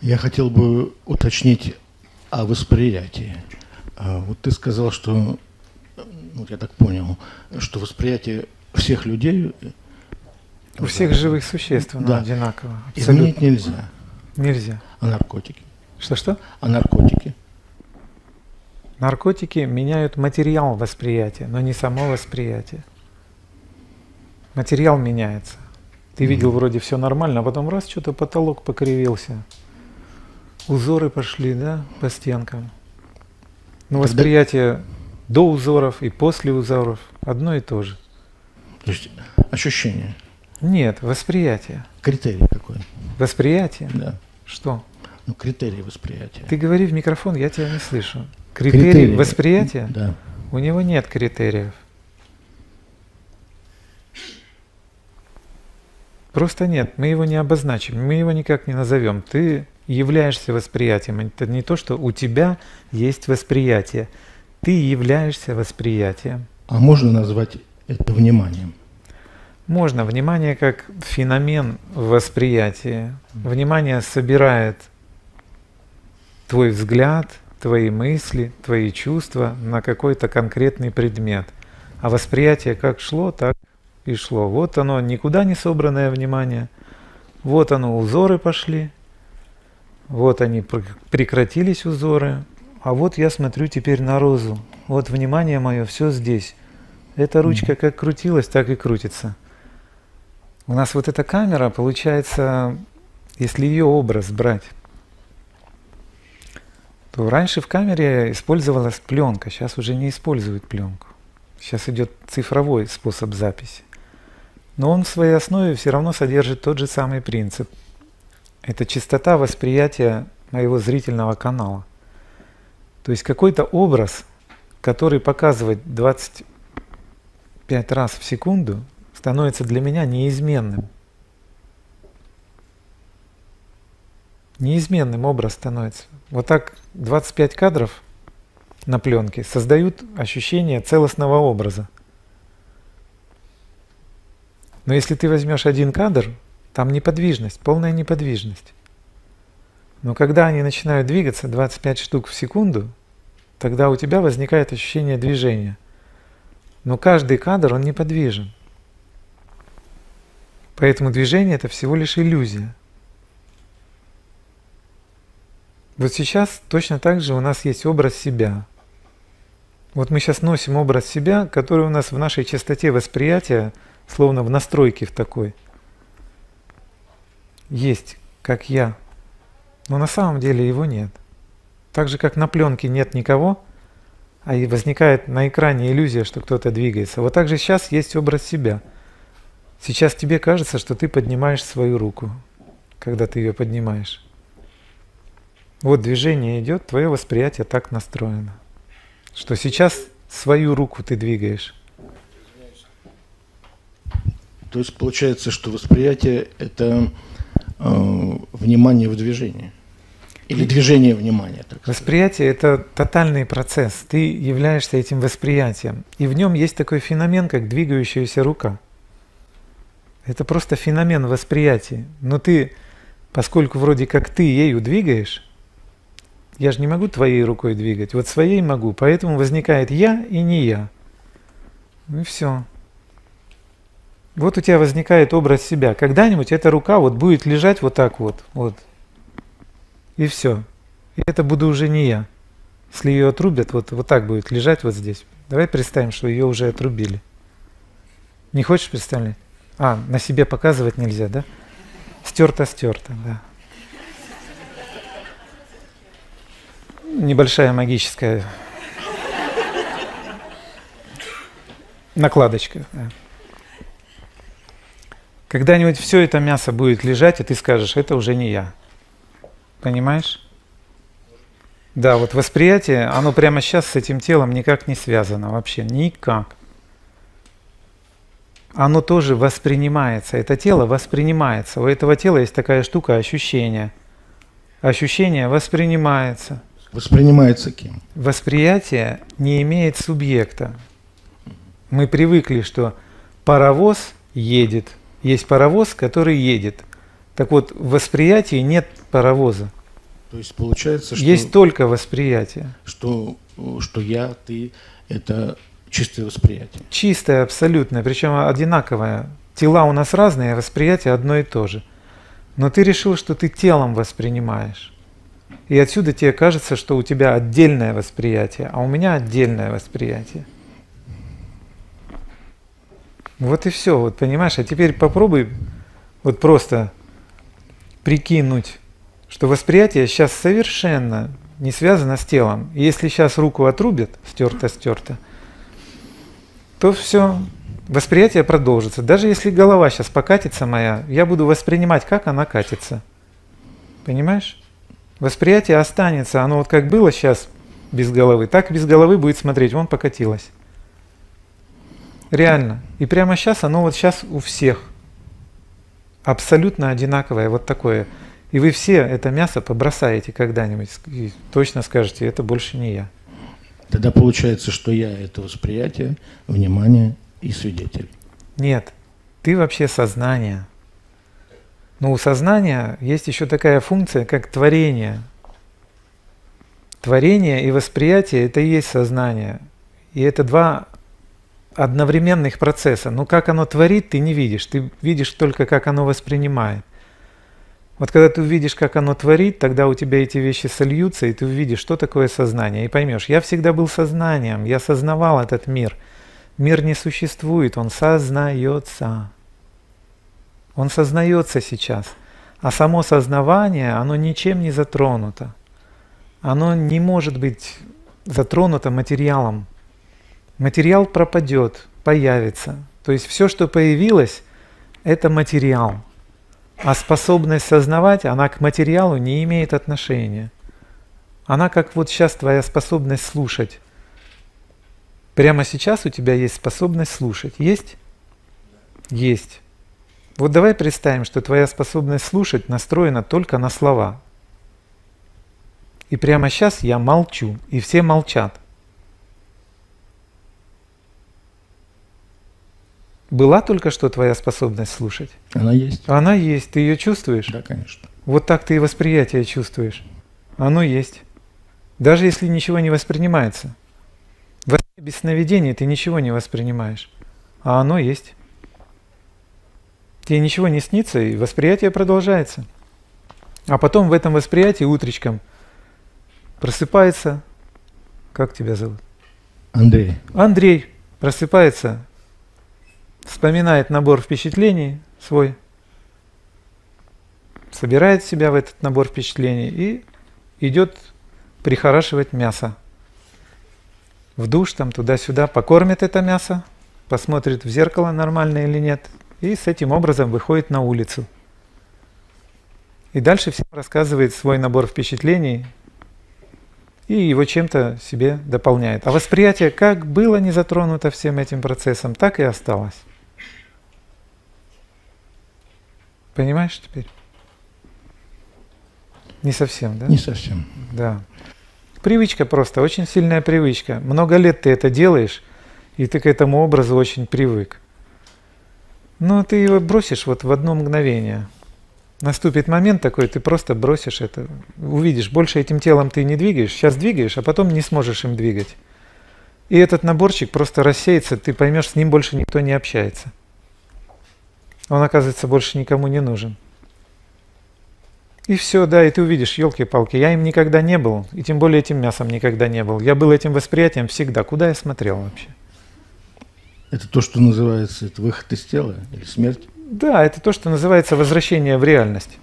Я хотел бы уточнить о восприятии. А вот ты сказал, что, ну, я так понял, что восприятие всех людей... У всех живых существ оно да. одинаково. Изменить нельзя. Нельзя. А наркотики? Что-что? А наркотики? Наркотики меняют материал восприятия, но не само восприятие. Материал меняется. Ты видел вроде все нормально, а потом раз что-то потолок покривился. Узоры пошли, да, по стенкам. Но восприятие до узоров и после узоров одно и то же. То есть ощущение? Нет, восприятие. Критерий какой? Восприятие? Да. Что? Ну, критерий восприятия. Ты говори в микрофон, я тебя не слышу. Критерий, критерий восприятия? Да. У него нет критериев. Просто нет, мы его не обозначим, мы его никак не назовем. Ты являешься восприятием. Это не то, что у тебя есть восприятие. Ты являешься восприятием. А можно назвать это вниманием? Можно. Внимание как феномен восприятия. Внимание собирает твой взгляд, твои мысли, твои чувства на какой-то конкретный предмет. А восприятие как шло, так и шло. Вот оно, никуда не собранное внимание. Вот оно, узоры пошли, вот они прекратились узоры, а вот я смотрю теперь на розу. Вот внимание мое все здесь. Эта ручка как крутилась, так и крутится. У нас вот эта камера, получается, если ее образ брать, то раньше в камере использовалась пленка, сейчас уже не используют пленку. Сейчас идет цифровой способ записи. Но он в своей основе все равно содержит тот же самый принцип – это частота восприятия моего зрительного канала. То есть какой-то образ, который показывает 25 раз в секунду, становится для меня неизменным. Неизменным образ становится. Вот так 25 кадров на пленке создают ощущение целостного образа. Но если ты возьмешь один кадр, там неподвижность, полная неподвижность. Но когда они начинают двигаться 25 штук в секунду, тогда у тебя возникает ощущение движения. Но каждый кадр, он неподвижен. Поэтому движение это всего лишь иллюзия. Вот сейчас точно так же у нас есть образ себя. Вот мы сейчас носим образ себя, который у нас в нашей частоте восприятия, словно в настройке в такой – есть, как я, но на самом деле его нет. Так же, как на пленке нет никого, а и возникает на экране иллюзия, что кто-то двигается. Вот так же сейчас есть образ себя. Сейчас тебе кажется, что ты поднимаешь свою руку, когда ты ее поднимаешь. Вот движение идет, твое восприятие так настроено, что сейчас свою руку ты двигаешь. То есть получается, что восприятие это внимание в движении. Или движение внимания. Так Восприятие – это тотальный процесс. Ты являешься этим восприятием. И в нем есть такой феномен, как двигающаяся рука. Это просто феномен восприятия. Но ты, поскольку вроде как ты ею двигаешь, я же не могу твоей рукой двигать, вот своей могу, поэтому возникает я и не я. Ну и все. Вот у тебя возникает образ себя. Когда-нибудь эта рука вот будет лежать вот так вот, вот. И все. И это буду уже не я. Если ее отрубят, вот, вот так будет лежать вот здесь. Давай представим, что ее уже отрубили. Не хочешь представлять? А, на себе показывать нельзя, да? Стерто-стерто, да. Небольшая магическая накладочка. Да. Когда-нибудь все это мясо будет лежать, и ты скажешь, это уже не я. Понимаешь? Да, вот восприятие, оно прямо сейчас с этим телом никак не связано вообще, никак. Оно тоже воспринимается, это тело воспринимается. У этого тела есть такая штука ощущение. Ощущение воспринимается. Воспринимается кем? Восприятие не имеет субъекта. Мы привыкли, что паровоз едет, есть паровоз, который едет. Так вот, в восприятии нет паровоза. То есть получается, что... Есть только восприятие. Что, что я, ты – это чистое восприятие. Чистое, абсолютное, причем одинаковое. Тела у нас разные, а восприятие одно и то же. Но ты решил, что ты телом воспринимаешь. И отсюда тебе кажется, что у тебя отдельное восприятие, а у меня отдельное восприятие. Вот и все, вот понимаешь, а теперь попробуй вот просто прикинуть, что восприятие сейчас совершенно не связано с телом. И если сейчас руку отрубят, стерто-стерто, то все, восприятие продолжится. Даже если голова сейчас покатится моя, я буду воспринимать, как она катится. Понимаешь? Восприятие останется, оно вот как было сейчас без головы, так без головы будет смотреть, вон покатилось. Реально. И прямо сейчас оно вот сейчас у всех абсолютно одинаковое, вот такое. И вы все это мясо побросаете когда-нибудь и точно скажете, это больше не я. Тогда получается, что я это восприятие, внимание и свидетель. Нет, ты вообще сознание. Но у сознания есть еще такая функция, как творение. Творение и восприятие – это и есть сознание. И это два одновременных процесса. Но как оно творит, ты не видишь. Ты видишь только, как оно воспринимает. Вот когда ты увидишь, как оно творит, тогда у тебя эти вещи сольются, и ты увидишь, что такое сознание, и поймешь, я всегда был сознанием, я сознавал этот мир. Мир не существует, он сознается. Он сознается сейчас. А само сознавание, оно ничем не затронуто. Оно не может быть затронуто материалом, материал пропадет, появится. То есть все, что появилось, это материал. А способность сознавать, она к материалу не имеет отношения. Она как вот сейчас твоя способность слушать. Прямо сейчас у тебя есть способность слушать. Есть? Есть. Вот давай представим, что твоя способность слушать настроена только на слова. И прямо сейчас я молчу, и все молчат. Была только что твоя способность слушать? Она есть. Она есть. Ты ее чувствуешь? Да, конечно. Вот так ты и восприятие чувствуешь. Оно есть. Даже если ничего не воспринимается. В без сновидения ты ничего не воспринимаешь. А оно есть. Тебе ничего не снится, и восприятие продолжается. А потом в этом восприятии утречком просыпается... Как тебя зовут? Андрей. Андрей просыпается вспоминает набор впечатлений свой, собирает себя в этот набор впечатлений и идет прихорашивать мясо. В душ там туда-сюда покормит это мясо, посмотрит в зеркало нормально или нет, и с этим образом выходит на улицу. И дальше всем рассказывает свой набор впечатлений и его чем-то себе дополняет. А восприятие как было не затронуто всем этим процессом, так и осталось. Понимаешь теперь? Не совсем, да? Не совсем. Да. Привычка просто, очень сильная привычка. Много лет ты это делаешь, и ты к этому образу очень привык. Но ты его бросишь вот в одно мгновение. Наступит момент такой, ты просто бросишь это. Увидишь, больше этим телом ты не двигаешь, сейчас двигаешь, а потом не сможешь им двигать. И этот наборчик просто рассеется, ты поймешь, с ним больше никто не общается он, оказывается, больше никому не нужен. И все, да, и ты увидишь, елки-палки, я им никогда не был, и тем более этим мясом никогда не был. Я был этим восприятием всегда. Куда я смотрел вообще? Это то, что называется это выход из тела или смерть? Да, это то, что называется возвращение в реальность.